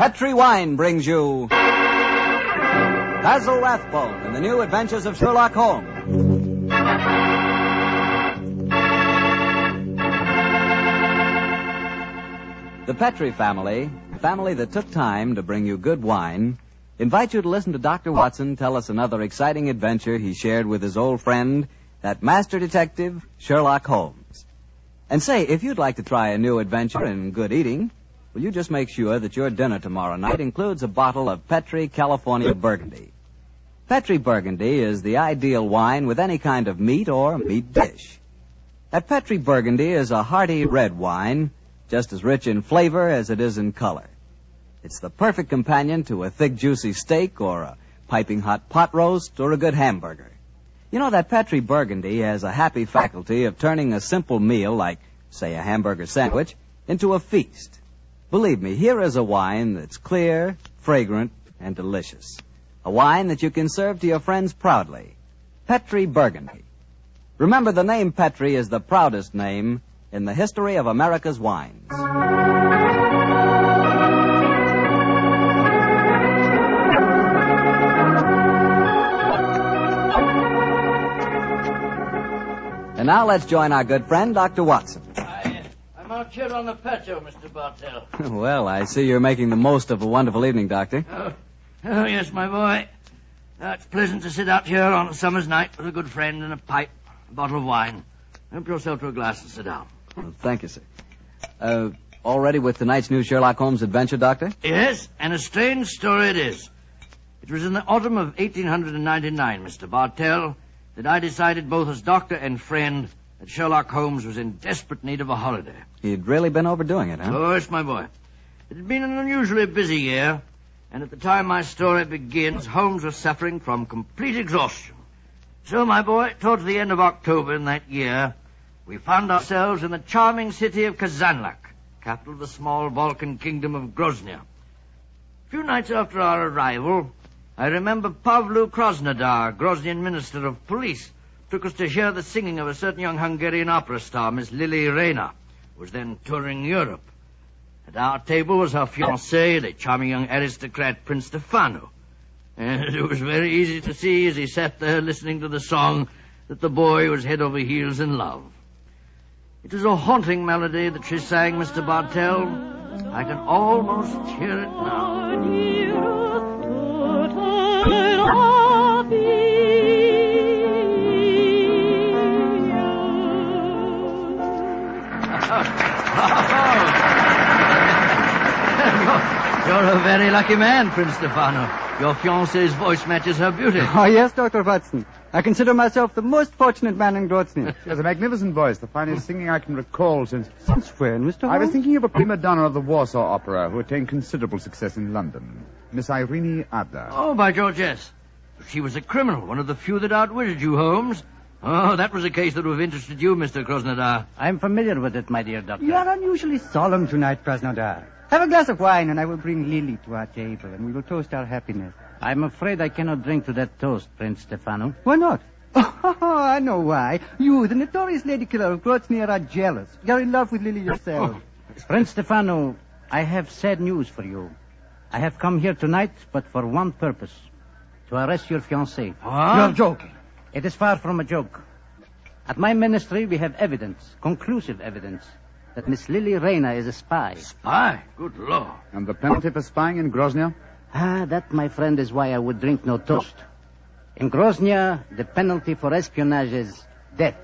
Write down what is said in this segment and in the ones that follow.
Petri Wine brings you Basil Rathbone and the New Adventures of Sherlock Holmes. The Petri family, a family that took time to bring you good wine, invite you to listen to Dr. Watson tell us another exciting adventure he shared with his old friend, that master detective, Sherlock Holmes. And say, if you'd like to try a new adventure in good eating, will you just make sure that your dinner tomorrow night includes a bottle of Petri California Burgundy? Petri Burgundy is the ideal wine with any kind of meat or meat dish. That Petri Burgundy is a hearty red wine, just as rich in flavor as it is in color. It's the perfect companion to a thick, juicy steak or a piping hot pot roast or a good hamburger. You know that Petri Burgundy has a happy faculty of turning a simple meal like, say, a hamburger sandwich into a feast. Believe me, here is a wine that's clear, fragrant, and delicious. A wine that you can serve to your friends proudly. Petri Burgundy. Remember, the name Petri is the proudest name in the history of America's wines. And now let's join our good friend, Dr. Watson. I'm out here on the patio, Mr. Bartell. well, I see you're making the most of a wonderful evening, Doctor. Oh, oh, yes, my boy. Uh, it's pleasant to sit out here on a summer's night with a good friend and a pipe, a bottle of wine. Help yourself to a glass and sit down. Well, thank you, sir. Uh, all ready with tonight's new Sherlock Holmes adventure, Doctor? Yes, and a strange story it is. It was in the autumn of 1899, Mr. Bartell, that I decided both as doctor and friend that Sherlock Holmes was in desperate need of a holiday. He'd really been overdoing it, huh? Oh, yes, my boy. It had been an unusually busy year, and at the time my story begins, Holmes was suffering from complete exhaustion. So, my boy, towards the end of October in that year, we found ourselves in the charming city of Kazanlak, capital of the small Balkan kingdom of Grozny. A few nights after our arrival, I remember Pavlu Krasnodar, Groznian minister of police, took us to hear the singing of a certain young Hungarian opera star, Miss Lily Rayner, who was then touring Europe. At our table was her fiancé, the charming young aristocrat Prince Stefano. And it was very easy to see as he sat there listening to the song that the boy was head over heels in love. It was a haunting melody that she sang, Mr. Bartell. I can almost hear it now. Very lucky man, Prince Stefano. Your fiancée's voice matches her beauty. Oh, yes, Dr. Watson. I consider myself the most fortunate man in Grozny. She has a magnificent voice, the finest singing I can recall since. Since when, Mr. Holmes? I was thinking of a prima donna of the Warsaw Opera who attained considerable success in London, Miss Irene Adler. Oh, by George, yes. She was a criminal, one of the few that outwitted you, Holmes. Oh, that was a case that would have interested you, Mr. Krasnodar. I'm familiar with it, my dear doctor. You are unusually solemn tonight, Krasnodar. Have a glass of wine, and I will bring Lily to our table, and we will toast our happiness. I'm afraid I cannot drink to that toast, Prince Stefano. Why not? Oh, I know why. You, the notorious lady killer of Grozny, are jealous. You're in love with Lily yourself. Oh. Prince Stefano, I have sad news for you. I have come here tonight, but for one purpose. To arrest your fiancée. You're joking. It is far from a joke. At my ministry, we have evidence, conclusive evidence, that Miss Lily Rayner is a spy. Spy? Good Lord. And the penalty for spying in Groznia? Ah, that, my friend, is why I would drink no toast. In Groznia, the penalty for espionage is death.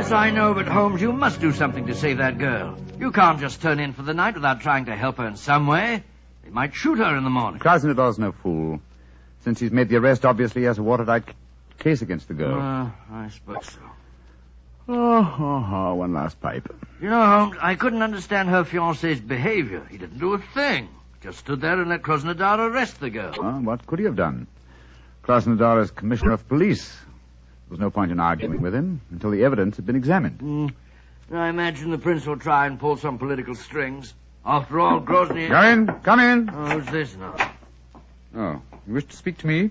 Yes, I know, but Holmes, you must do something to save that girl. You can't just turn in for the night without trying to help her in some way. They might shoot her in the morning. Krasnodar's no fool. Since he's made the arrest, obviously he has a watertight c- case against the girl. Uh, I suppose so. Oh, oh, oh, one last pipe. You know, Holmes, I couldn't understand her fiancé's behavior. He didn't do a thing. Just stood there and let Krasnodar arrest the girl. Well, what could he have done? Krasnodar is commissioner of police. There was no point in arguing with him until the evidence had been examined. Mm. I imagine the prince will try and pull some political strings. After all, Grozny... Come in, come in. Oh, who's this now? Oh, you wish to speak to me?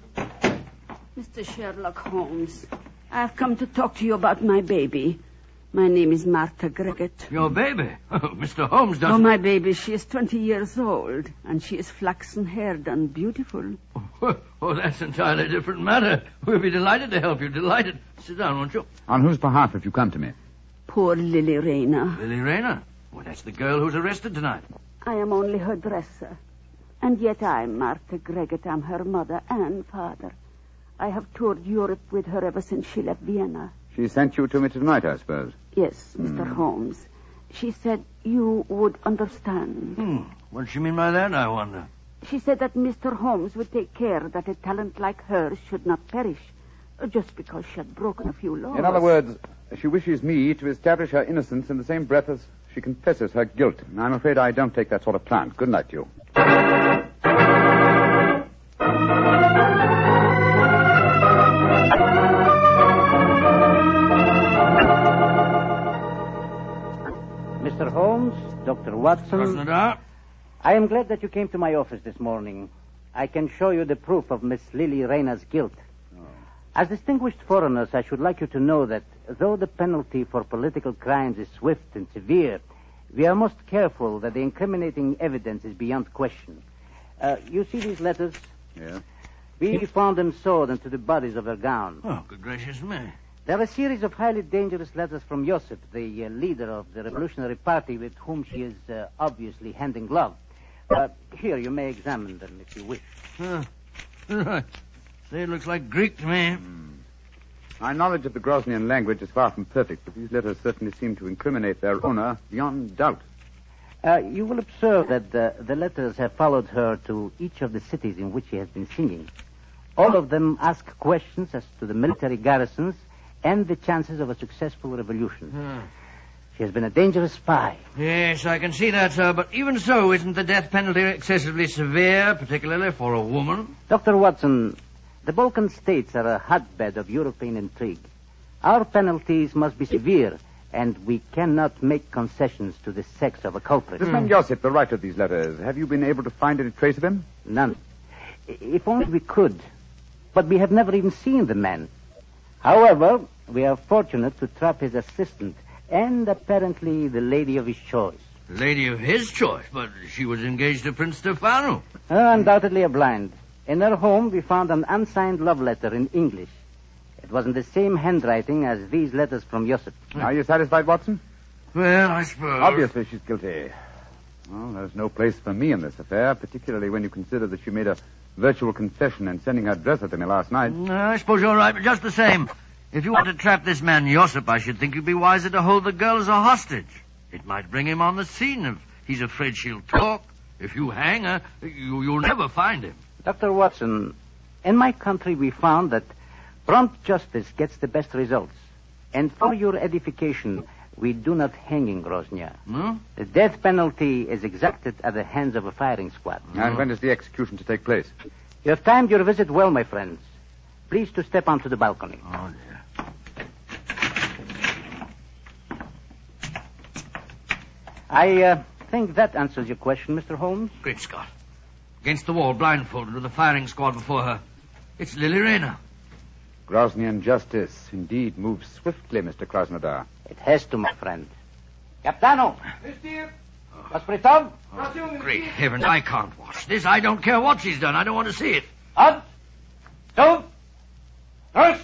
Mr. Sherlock Holmes, I've come to talk to you about my baby. My name is Martha Greggett. Your baby? Oh, Mr. Holmes Oh, doesn't... my baby, she is 20 years old, and she is flaxen haired and beautiful. Oh, that's entirely different matter. We'll be delighted to help you. Delighted. Sit down, won't you? On whose behalf have you come to me? Poor Lily Rayner. Lily Rayner. Well, that's the girl who's arrested tonight. I am only her dresser. And yet I'm Martha Greggett. I'm her mother and father. I have toured Europe with her ever since she left Vienna. She sent you to me tonight, I suppose. Yes, Mr. Holmes. She said you would understand. Hmm. What does she mean by that, I wonder? She said that Mr. Holmes would take care that a talent like hers should not perish, uh, just because she had broken a few laws. In other words, she wishes me to establish her innocence in the same breath as she confesses her guilt. And I'm afraid I don't take that sort of plant. Good night to you. Mr. Holmes, Dr. Watson, Krasnodar? I am glad that you came to my office this morning. I can show you the proof of Miss Lily Rayner's guilt. Oh. As distinguished foreigners, I should like you to know that though the penalty for political crimes is swift and severe, we are most careful that the incriminating evidence is beyond question. Uh, you see these letters? Yeah. We found them sewed into the bodies of her gown. Oh, good gracious me. They're a series of highly dangerous letters from Joseph, the uh, leader of the Revolutionary Party with whom she is uh, obviously hand in glove. Uh, here, you may examine them if you wish. Huh. Say, it looks like Greek to me. My knowledge of the Grosnian language is far from perfect, but these letters certainly seem to incriminate their owner beyond doubt. Uh, you will observe that the, the letters have followed her to each of the cities in which she has been singing. All of them ask questions as to the military garrisons and the chances of a successful revolution. Hmm. She has been a dangerous spy. Yes, I can see that, sir. But even so, isn't the death penalty excessively severe, particularly for a woman? Dr. Watson, the Balkan states are a hotbed of European intrigue. Our penalties must be severe, and we cannot make concessions to the sex of a culprit. This man Joseph, the writer of these letters, have you been able to find any trace of him? None. If only we could. But we have never even seen the man. However, we are fortunate to trap his assistant and apparently the lady of his choice. Lady of his choice, but she was engaged to Prince Stefano. Uh, undoubtedly a blind. In her home, we found an unsigned love letter in English. It was in the same handwriting as these letters from Joseph. Are you satisfied, Watson? Well, I suppose. Obviously, she's guilty. Well, there's no place for me in this affair, particularly when you consider that she made a virtual confession in sending her dresser to me last night. Uh, I suppose you're right, but just the same. If you want to trap this man Josip, I should think you'd be wiser to hold the girl as a hostage. It might bring him on the scene if he's afraid she'll talk. If you hang her, you, you'll never find him. Dr. Watson, in my country, we found that prompt justice gets the best results. And for your edification, we do not hang in Groznia. Hmm? The death penalty is exacted at the hands of a firing squad. And when is the execution to take place? You have timed your visit well, my friends. Please to step onto the balcony. Oh, dear. I uh, think that answers your question, Mr. Holmes. Great Scott. Against the wall, blindfolded, with a firing squad before her. It's Lily Rayner. Grosnian justice indeed moves swiftly, Mr. Krasnodar. It has to, my friend. Capitano! Was Pritam? Great heavens, I can't watch this. I don't care what she's done. I don't want to see it. Up! Two! Nurse!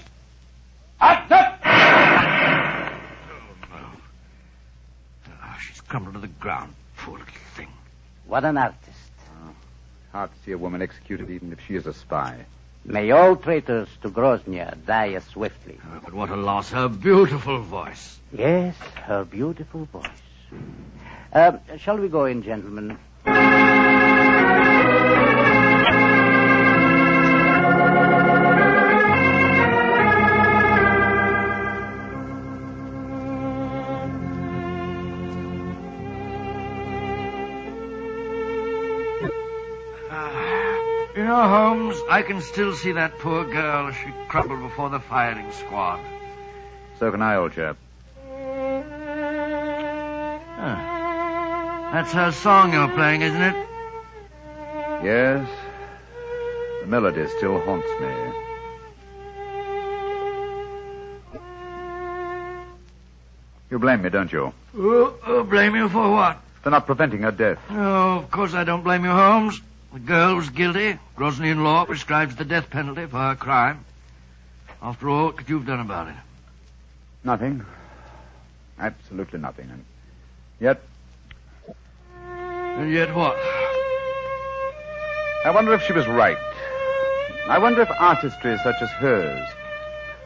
Up! Up! Oh, ah, she's crumbled to the ground. Poor little thing. What an artist. Hard to see a woman executed even if she is a spy. May all traitors to Groznia die swiftly. Oh, but what a loss. Her beautiful voice. Yes, her beautiful voice. Uh, shall we go in, gentlemen? You know, Holmes, I can still see that poor girl as she crumbled before the firing squad. So can I, old chap. Ah. That's her song you're playing, isn't it? Yes. The melody still haunts me. You blame me, don't you? Oh, oh, blame you for what? For not preventing her death. Oh, of course I don't blame you, Holmes. The girl was guilty. Groznian law prescribes the death penalty for her crime. After all, what could you have done about it? Nothing. Absolutely nothing. And yet, And yet what? I wonder if she was right. I wonder if artistry such as hers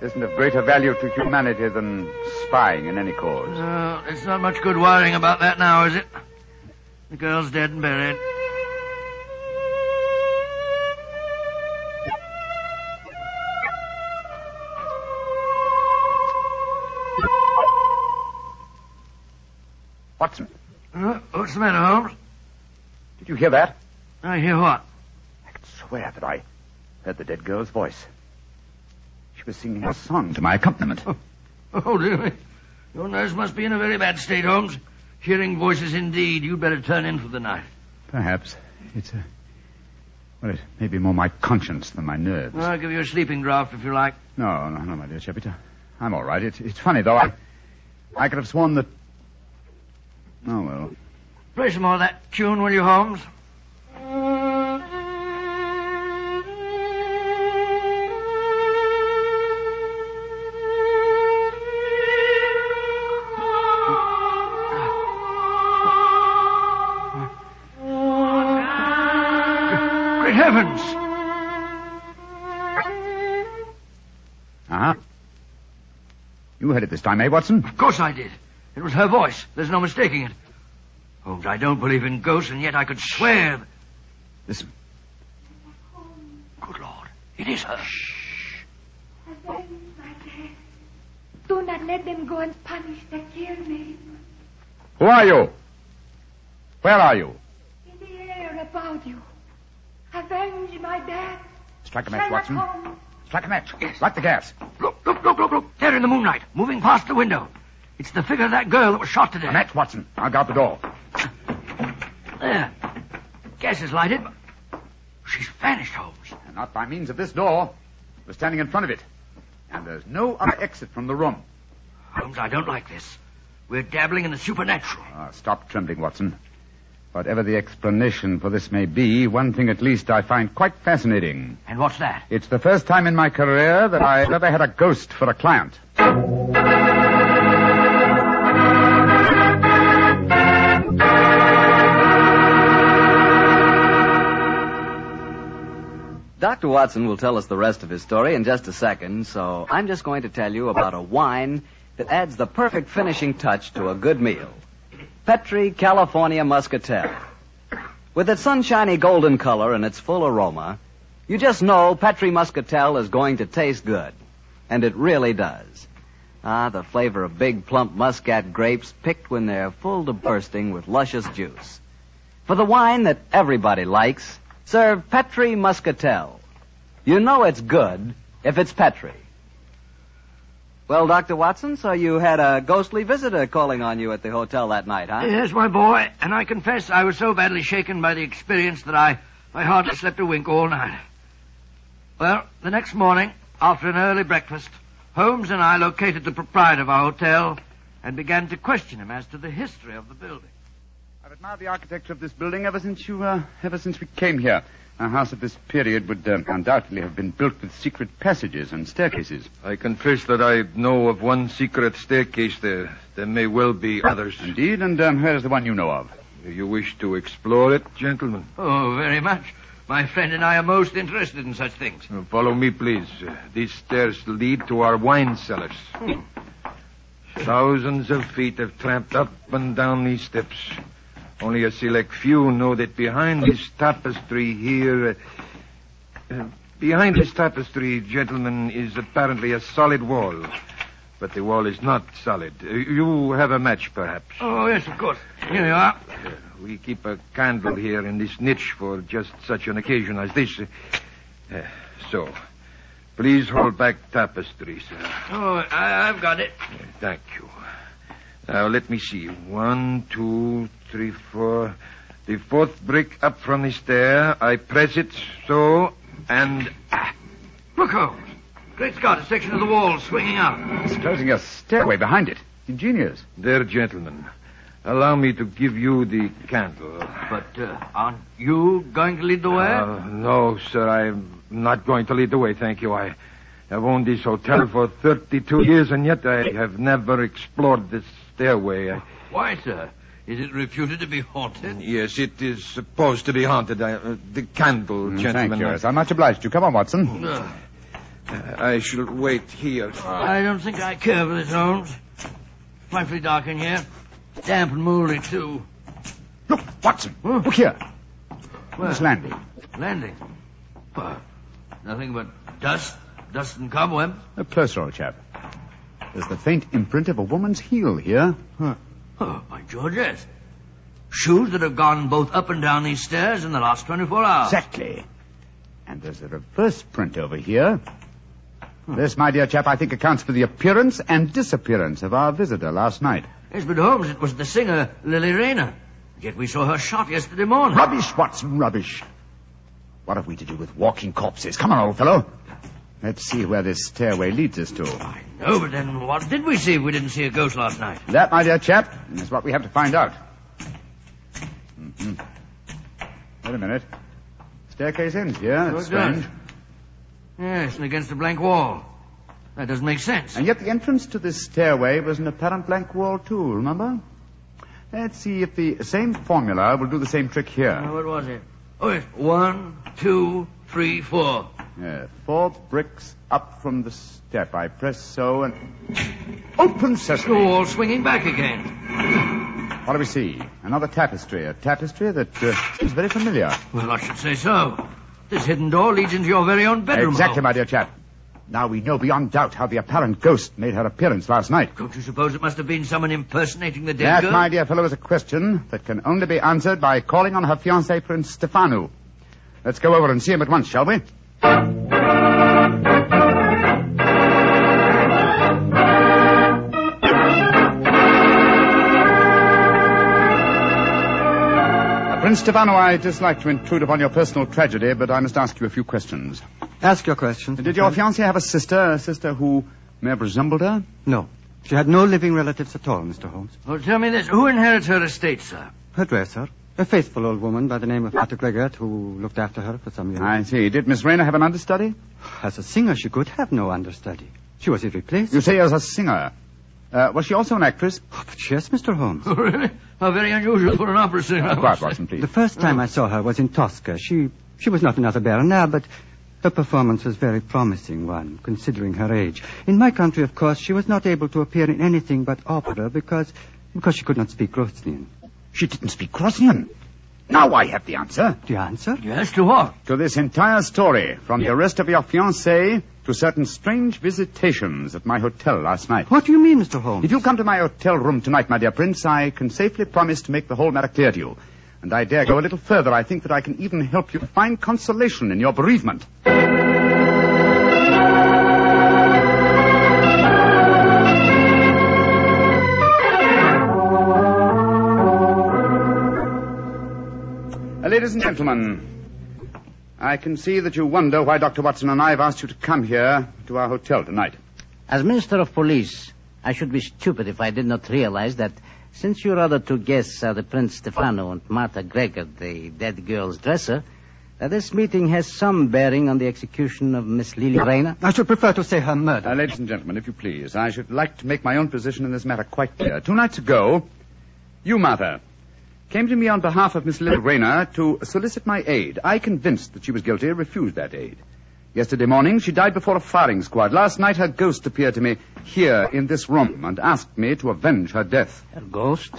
isn't of greater value to humanity than spying in any cause. Uh, it's not much good worrying about that now, is it? The girl's dead and buried. What's the matter, Holmes? did you hear that? I hear what? I could swear that I heard the dead girl's voice. She was singing a song to my accompaniment. Oh, oh dear. Your nurse must be in a very bad state, Holmes. Hearing voices indeed. You'd better turn in for the night. Perhaps it's a. Well, it may be more my conscience than my nerves. I'll give you a sleeping draught if you like. No, no, no, my dear Chapita. I'm all right. It, it's funny, though. I, I could have sworn that. Oh, well. Play some more of that tune, will you, Holmes? Great heavens! Uh huh. You heard it this time, eh, Watson? Of course I did. It was her voice. There's no mistaking it. Holmes, I don't believe in ghosts, and yet I could swear. that- Listen. Good Lord, it is her. Shh. Avenge my death. Do not let them go and punish the kill me. Who are you? Where are you? In the air about you. Avenge my death. Strike a match, Sherlock Watson. Holmes. Strike a match. Light the gas. Look, look, look, look, look. There in the moonlight, moving past the window. It's the figure of that girl that was shot to A death. match, Watson. I'll guard the door. There. Gas is lighted. She's vanished, Holmes. And not by means of this door. We're standing in front of it. And there's no other exit from the room. Holmes, I don't like this. We're dabbling in the supernatural. Ah, stop trembling, Watson. Whatever the explanation for this may be, one thing at least I find quite fascinating. And what's that? It's the first time in my career that I've ever had a ghost for a client. Dr. Watson will tell us the rest of his story in just a second, so I'm just going to tell you about a wine that adds the perfect finishing touch to a good meal. Petri California Muscatel. With its sunshiny golden color and its full aroma, you just know Petri Muscatel is going to taste good. And it really does. Ah, the flavor of big plump muscat grapes picked when they're full to bursting with luscious juice. For the wine that everybody likes, serve Petri Muscatel. You know it's good if it's Petri. Well, Dr. Watson, so you had a ghostly visitor calling on you at the hotel that night, huh? Yes, my boy, and I confess I was so badly shaken by the experience that I, I hardly slept a wink all night. Well, the next morning, after an early breakfast, Holmes and I located the proprietor of our hotel and began to question him as to the history of the building. I've admired the architecture of this building ever since you, uh, ever since we came here. A house of this period would uh, undoubtedly have been built with secret passages and staircases. I confess that I know of one secret staircase there. There may well be others. Indeed, and um, where is the one you know of? Do you wish to explore it, gentlemen? Oh, very much. My friend and I are most interested in such things. Uh, Follow me, please. Uh, These stairs lead to our wine cellars. Thousands of feet have tramped up and down these steps. Only a select few know that behind this tapestry here. Uh, uh, behind this tapestry, gentlemen, is apparently a solid wall. But the wall is not solid. Uh, you have a match, perhaps. Oh, yes, of course. Here you are. We keep a candle here in this niche for just such an occasion as this. Uh, so, please hold back tapestry, sir. Oh, I, I've got it. Uh, Thank you. Now, let me see. One, two, three, four. The fourth brick up from the stair. I press it so, and. ah, Look, Holmes. Great Scott, a section of the wall swinging out. It's closing a stairway behind it. Ingenious. There, gentlemen. Allow me to give you the candle. But uh, aren't you going to lead the way? Uh, no, sir, I'm not going to lead the way, thank you. I have owned this hotel for 32 years, and yet I have never explored this stairway. I... Why, sir? Is it reputed to be haunted? Yes, it is supposed to be haunted. I, uh, the candle, Mm, gentlemen. Thank you. Yes, I'm much obliged to you. Come on, Watson. Uh, I shall wait here. I don't think I care for this, Holmes. Frightfully dark in here. Damp and mouldy, too. Look, Watson. Look here. Where? This landing. Landing. Well, nothing but dust, dust and cobweb. A closer, old chap. There's the faint imprint of a woman's heel here. Oh, by George, yes. Shoes that have gone both up and down these stairs in the last 24 hours. Exactly. And there's a reverse print over here. This, my dear chap, I think accounts for the appearance and disappearance of our visitor last night. Yes, but Holmes, it was the singer, Lily Rayner. Yet we saw her shot yesterday morning. Rubbish, Watson, rubbish. What have we to do with walking corpses? Come on, old fellow. Let's see where this stairway leads us to. No, but then what did we see if we didn't see a ghost last night? That, my dear chap, is what we have to find out. hmm Wait a minute. Staircase ends here. That's So strange. Yes, and against a blank wall. That doesn't make sense. And yet the entrance to this stairway was an apparent blank wall, too, remember? Let's see if the same formula will do the same trick here. what was it? Oh, yes. One, two, three, four. Yeah, four bricks up from the step. I press so and... Open The sesame! wall swinging back again. What do we see? Another tapestry. A tapestry that uh, is very familiar. Well, I should say so. This hidden door leads into your very own bedroom. exactly, my dear chap. Now we know beyond doubt how the apparent ghost made her appearance last night. Don't you suppose it must have been someone impersonating the dead That, girl? my dear fellow, is a question that can only be answered by calling on her fiancé, Prince Stefano. Let's go over and see him at once, shall we? Uh, Prince Stefano, I dislike to intrude upon your personal tragedy, but I must ask you a few questions. Ask your questions. Did your fiancée have a sister, a sister who may have resembled her? No. She had no living relatives at all, Mr. Holmes. Well, tell me this. Who inherits her estate, sir? Her dresser, a faithful old woman by the name of Martha Gregert who looked after her for some years. I see. Did Miss Rayner have an understudy? As a singer, she could have no understudy. She was irreplaceable. You say as a singer. Uh, was she also an actress? Oh, but yes, Mr. Holmes. Oh, really? How very unusual for an opera singer. Uh, quiet, Watson, please. The first time I saw her was in Tosca. She she was not another Berna, but her performance was very promising one, considering her age. In my country, of course, she was not able to appear in anything but opera because because she could not speak Grosnian. She didn't speak Grosnian. Now I have the answer. The answer? Yes, to what? To this entire story, from the arrest of your fiancée to certain strange visitations at my hotel last night. What do you mean, Mr. Holmes? If you come to my hotel room tonight, my dear Prince, I can safely promise to make the whole matter clear to you. And I dare go a little further. I think that I can even help you find consolation in your bereavement. Ladies and gentlemen, I can see that you wonder why Dr. Watson and I have asked you to come here to our hotel tonight. As Minister of Police, I should be stupid if I did not realize that Since your other two guests are the Prince Stefano and Martha Gregor, the dead girl's dresser, uh, this meeting has some bearing on the execution of Miss Lily Rayner. I should prefer to say her murder. Uh, ladies and gentlemen, if you please, I should like to make my own position in this matter quite clear. Two nights ago, you, Martha, came to me on behalf of Miss Lily Rayner to solicit my aid. I, convinced that she was guilty, refused that aid. Yesterday morning, she died before a firing squad. Last night, her ghost appeared to me here in this room and asked me to avenge her death. Her ghost?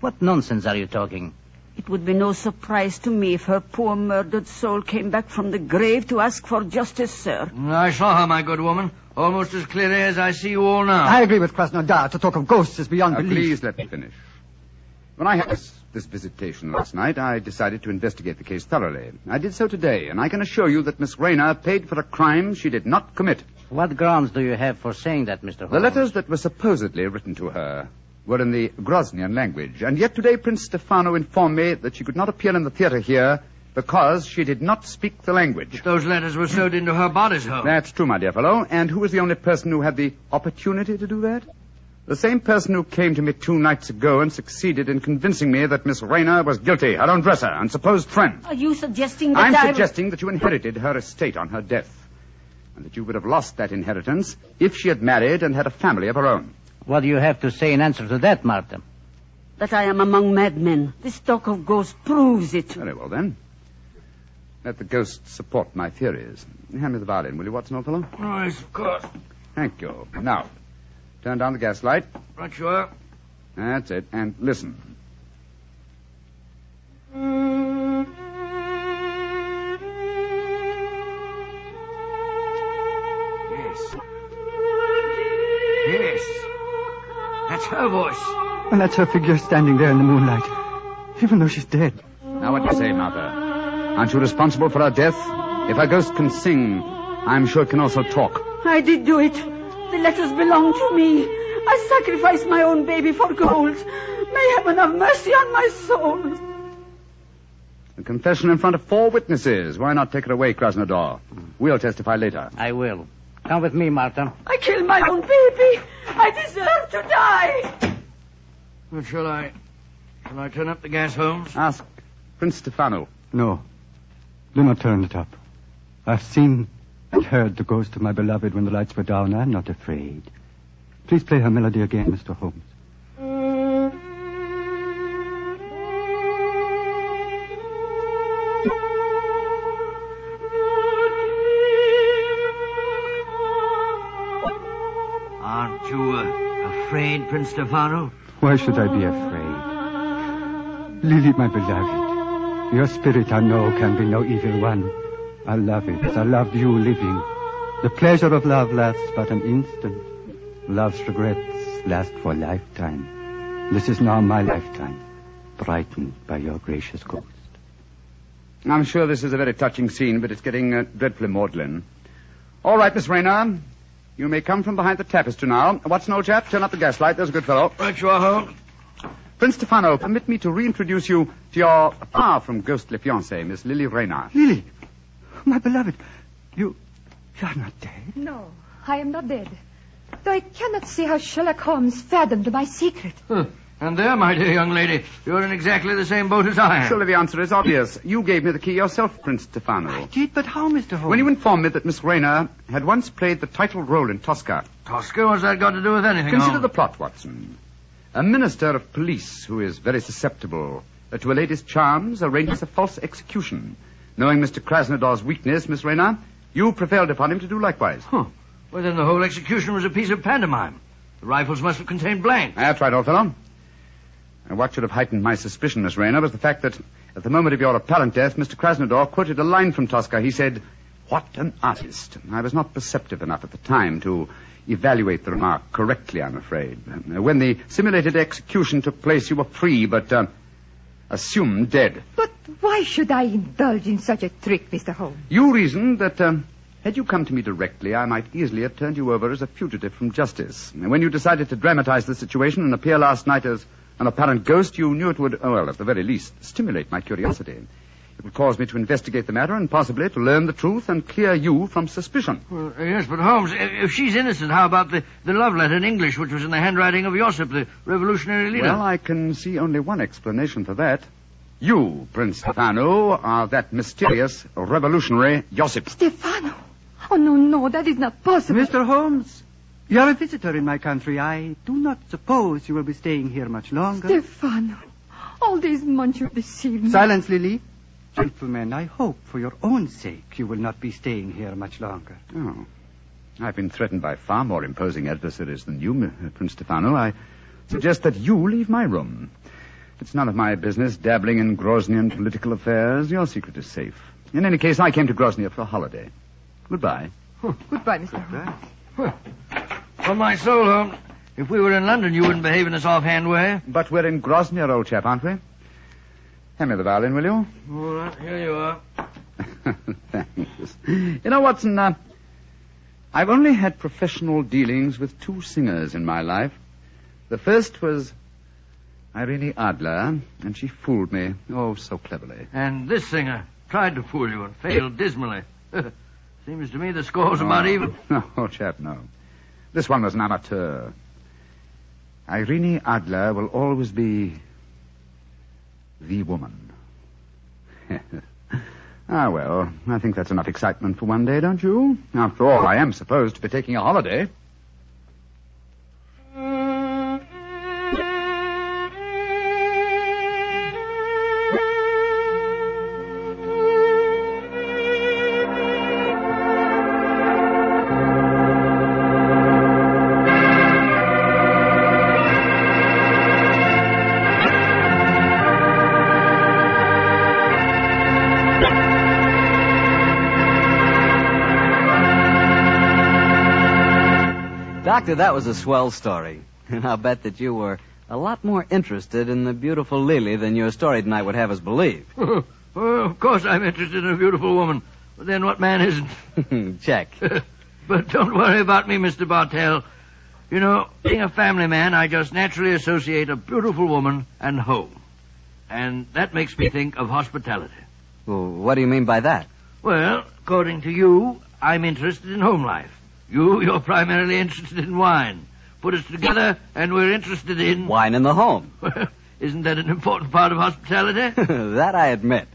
What nonsense are you talking? It would be no surprise to me if her poor murdered soul came back from the grave to ask for justice, sir. Mm, I saw her, my good woman, almost as clearly as I see you all now. I agree with Krasnodar. To talk of ghosts is beyond Now, belief. please let me finish. When I had this, visitation last night, I decided to investigate the case thoroughly. I did so today, and I can assure you that Miss Rayner paid for a crime she did not commit. What grounds do you have for saying that, Mr. Holmes? The letters that were supposedly written to her were in the Grosnian language, and yet today Prince Stefano informed me that she could not appear in the theater here because she did not speak the language. Those letters were sewed into her bodice hole. That's true, my dear fellow. And who was the only person who had the opportunity to do that? The same person who came to me two nights ago and succeeded in convincing me that Miss Rayner was guilty, her own dresser, and supposed friend. Are you suggesting that I'm I... suggesting that you inherited her estate on her death, and that you would have lost that inheritance if she had married and had a family of her own. What do you have to say in answer to that, Martha? That I am among madmen. This talk of ghosts proves it. Very well, then. Let the ghosts support my theories. Hand me the violin, will you, Watson, old fellow? Oh, yes, of course. Thank you. Now, turn down the gas light. Right you are. That's it. And listen. Yes. Yes. That's her voice. And that's her figure standing there in the moonlight. Even though she's dead. Now, what do you say, Martha? Aren't you responsible for her death? If her ghost can sing, I'm sure it can also talk. I did do it. The letters belong to me. I sacrificed my own baby for gold. May heaven have mercy on my soul. A confession in front of four witnesses. Why not take her away, Krasnodar? We'll testify later. I will. Come with me, Martha. I killed my own baby. I deserve to die. Well, shall I... Shall I turn up the gas, Holmes? Ask Prince Stefano. No. Do not turn it up. I've seen and heard the ghost of my beloved when the lights were down. I'm not afraid. Please play her melody again, Mr. Holmes. Aren't you uh, afraid, Prince Stefano? Why should I be afraid? Lily, my beloved, your spirit I know can be no evil one. I love it as I loved you living. The pleasure of love lasts but an instant. Love's regrets last for a lifetime. This is now my lifetime, brightened by your gracious ghost. I'm sure this is a very touching scene, but it's getting uh, dreadfully maudlin. All right, Miss Rayner. You may come from behind the tapestry now. Watson, old chap, turn up the gaslight. There's a good fellow. Right you are, Holmes. Prince Stefano, permit me to reintroduce you to your far from ghostly fiancée, Miss Lily Rayner. Lily, my beloved, you, you are not dead. No, I am not dead. Though I cannot see how Sherlock Holmes fathomed my secret. Huh. And there, my dear young lady, you're in exactly the same boat as I am. Surely the answer is obvious. You gave me the key yourself, Prince Stefano. Did, but how, Mr. Holmes? When you informed me that Miss Rayner had once played the title role in Tosca. Tosca, what's that got to do with anything? Consider Holmes? the plot, Watson. A minister of police who is very susceptible to a lady's charms arranges a false execution. Knowing Mr. Krasnodar's weakness, Miss Rayner, you prevailed upon him to do likewise. Huh. Well, then the whole execution was a piece of pantomime. The rifles must have contained blanks. That's right, old fellow. And what should have heightened my suspicion, Miss Rayner, was the fact that at the moment of your apparent death, Mr. Krasnodar quoted a line from Tosca. He said, What an artist. I was not perceptive enough at the time to evaluate the remark correctly, I'm afraid. When the simulated execution took place, you were free, but uh, assumed dead. But why should I indulge in such a trick, Mr. Holmes? You reasoned that um, had you come to me directly, I might easily have turned you over as a fugitive from justice. And when you decided to dramatize the situation and appear last night as an apparent ghost, you knew it would, oh, well, at the very least, stimulate my curiosity. It will cause me to investigate the matter and possibly to learn the truth and clear you from suspicion. Well, uh, yes, but Holmes, if, if she's innocent, how about the, the love letter in English, which was in the handwriting of Josip, the revolutionary leader? Well, I can see only one explanation for that. You, Prince Stefano, are that mysterious revolutionary Josip. Stefano! Oh, no, no, that is not possible. Mr. Holmes, you are a visitor in my country. I do not suppose you will be staying here much longer. Stefano, all these months you have deceived me. Silence, Lily. Gentlemen, I hope for your own sake you will not be staying here much longer. Oh. I've been threatened by far more imposing adversaries than you, uh, Prince Stefano. I suggest that you leave my room. It's none of my business dabbling in Groznian political affairs. Your secret is safe. In any case, I came to Grozny for a holiday. Goodbye. Goodbye, Mr. Holmes. On my soul, Holmes, if we were in London, you wouldn't behave in this offhand way. But we're in Grozny, old chap, aren't we? Hand me the violin, will you? All right, here you are. Thanks. You know, Watson, uh, I've only had professional dealings with two singers in my life. The first was Irene Adler, and she fooled me, oh, so cleverly. And this singer tried to fool you and failed dismally. Seems to me the score's about even. No, old chap, no. This one was an amateur. Irene Adler will always be the woman. ah, well, I think that's enough excitement for one day, don't you? After all, I am supposed to be taking a holiday. That was a swell story. And I'll bet that you were a lot more interested in the beautiful Lily than your story tonight would have us believe. well, of course I'm interested in a beautiful woman. But then what man isn't? Check. but don't worry about me, Mr. Bartell. You know, being a family man, I just naturally associate a beautiful woman and home. And that makes me think of hospitality. Well, what do you mean by that? Well, according to you, I'm interested in home life. You, you're primarily interested in wine. Put us together, and we're interested in. Wine in the home. Isn't that an important part of hospitality? that I admit.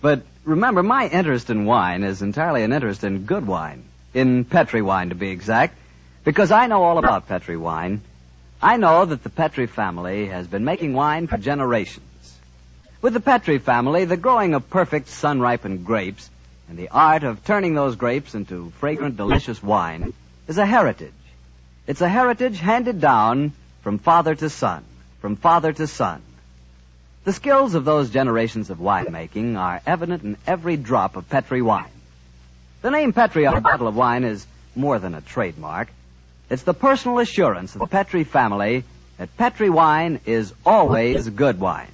But remember, my interest in wine is entirely an interest in good wine. In Petri wine, to be exact. Because I know all about Petri wine. I know that the Petri family has been making wine for generations. With the Petri family, the growing of perfect sun-ripened grapes and the art of turning those grapes into fragrant, delicious wine is a heritage. It's a heritage handed down from father to son, from father to son. The skills of those generations of winemaking are evident in every drop of Petri wine. The name Petri on a bottle of wine is more than a trademark. It's the personal assurance of the Petri family that Petri wine is always good wine.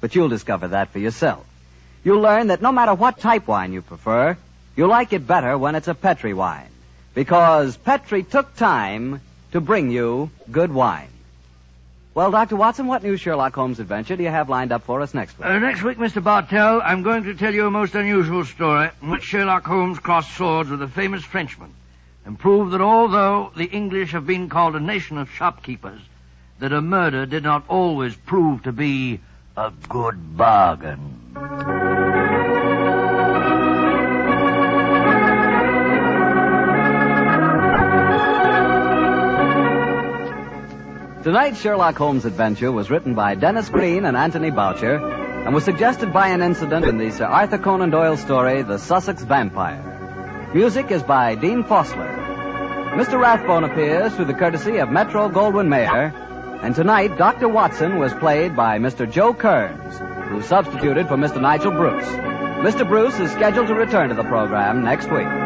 But you'll discover that for yourself. You'll learn that no matter what type wine you prefer, you'll like it better when it's a Petri wine. Because Petri took time to bring you good wine. Well, Dr. Watson, what new Sherlock Holmes adventure do you have lined up for us next week? Uh, next week, Mr. Bartell, I'm going to tell you a most unusual story in which Sherlock Holmes crossed swords with a famous Frenchman and proved that although the English have been called a nation of shopkeepers, that a murder did not always prove to be a good bargain. Tonight's Sherlock Holmes adventure was written by Denis Green and Anthony Boucher and was suggested by an incident in the Sir Arthur Conan Doyle story, The Sussex Vampire. Music is by Dean Fossler. Mr. Rathbone appears through the courtesy of Metro Goldwyn Mayer, and tonight Dr. Watson was played by Mr. Joe Kearns, who substituted for Mr. Nigel Bruce. Mr. Bruce is scheduled to return to the program next week.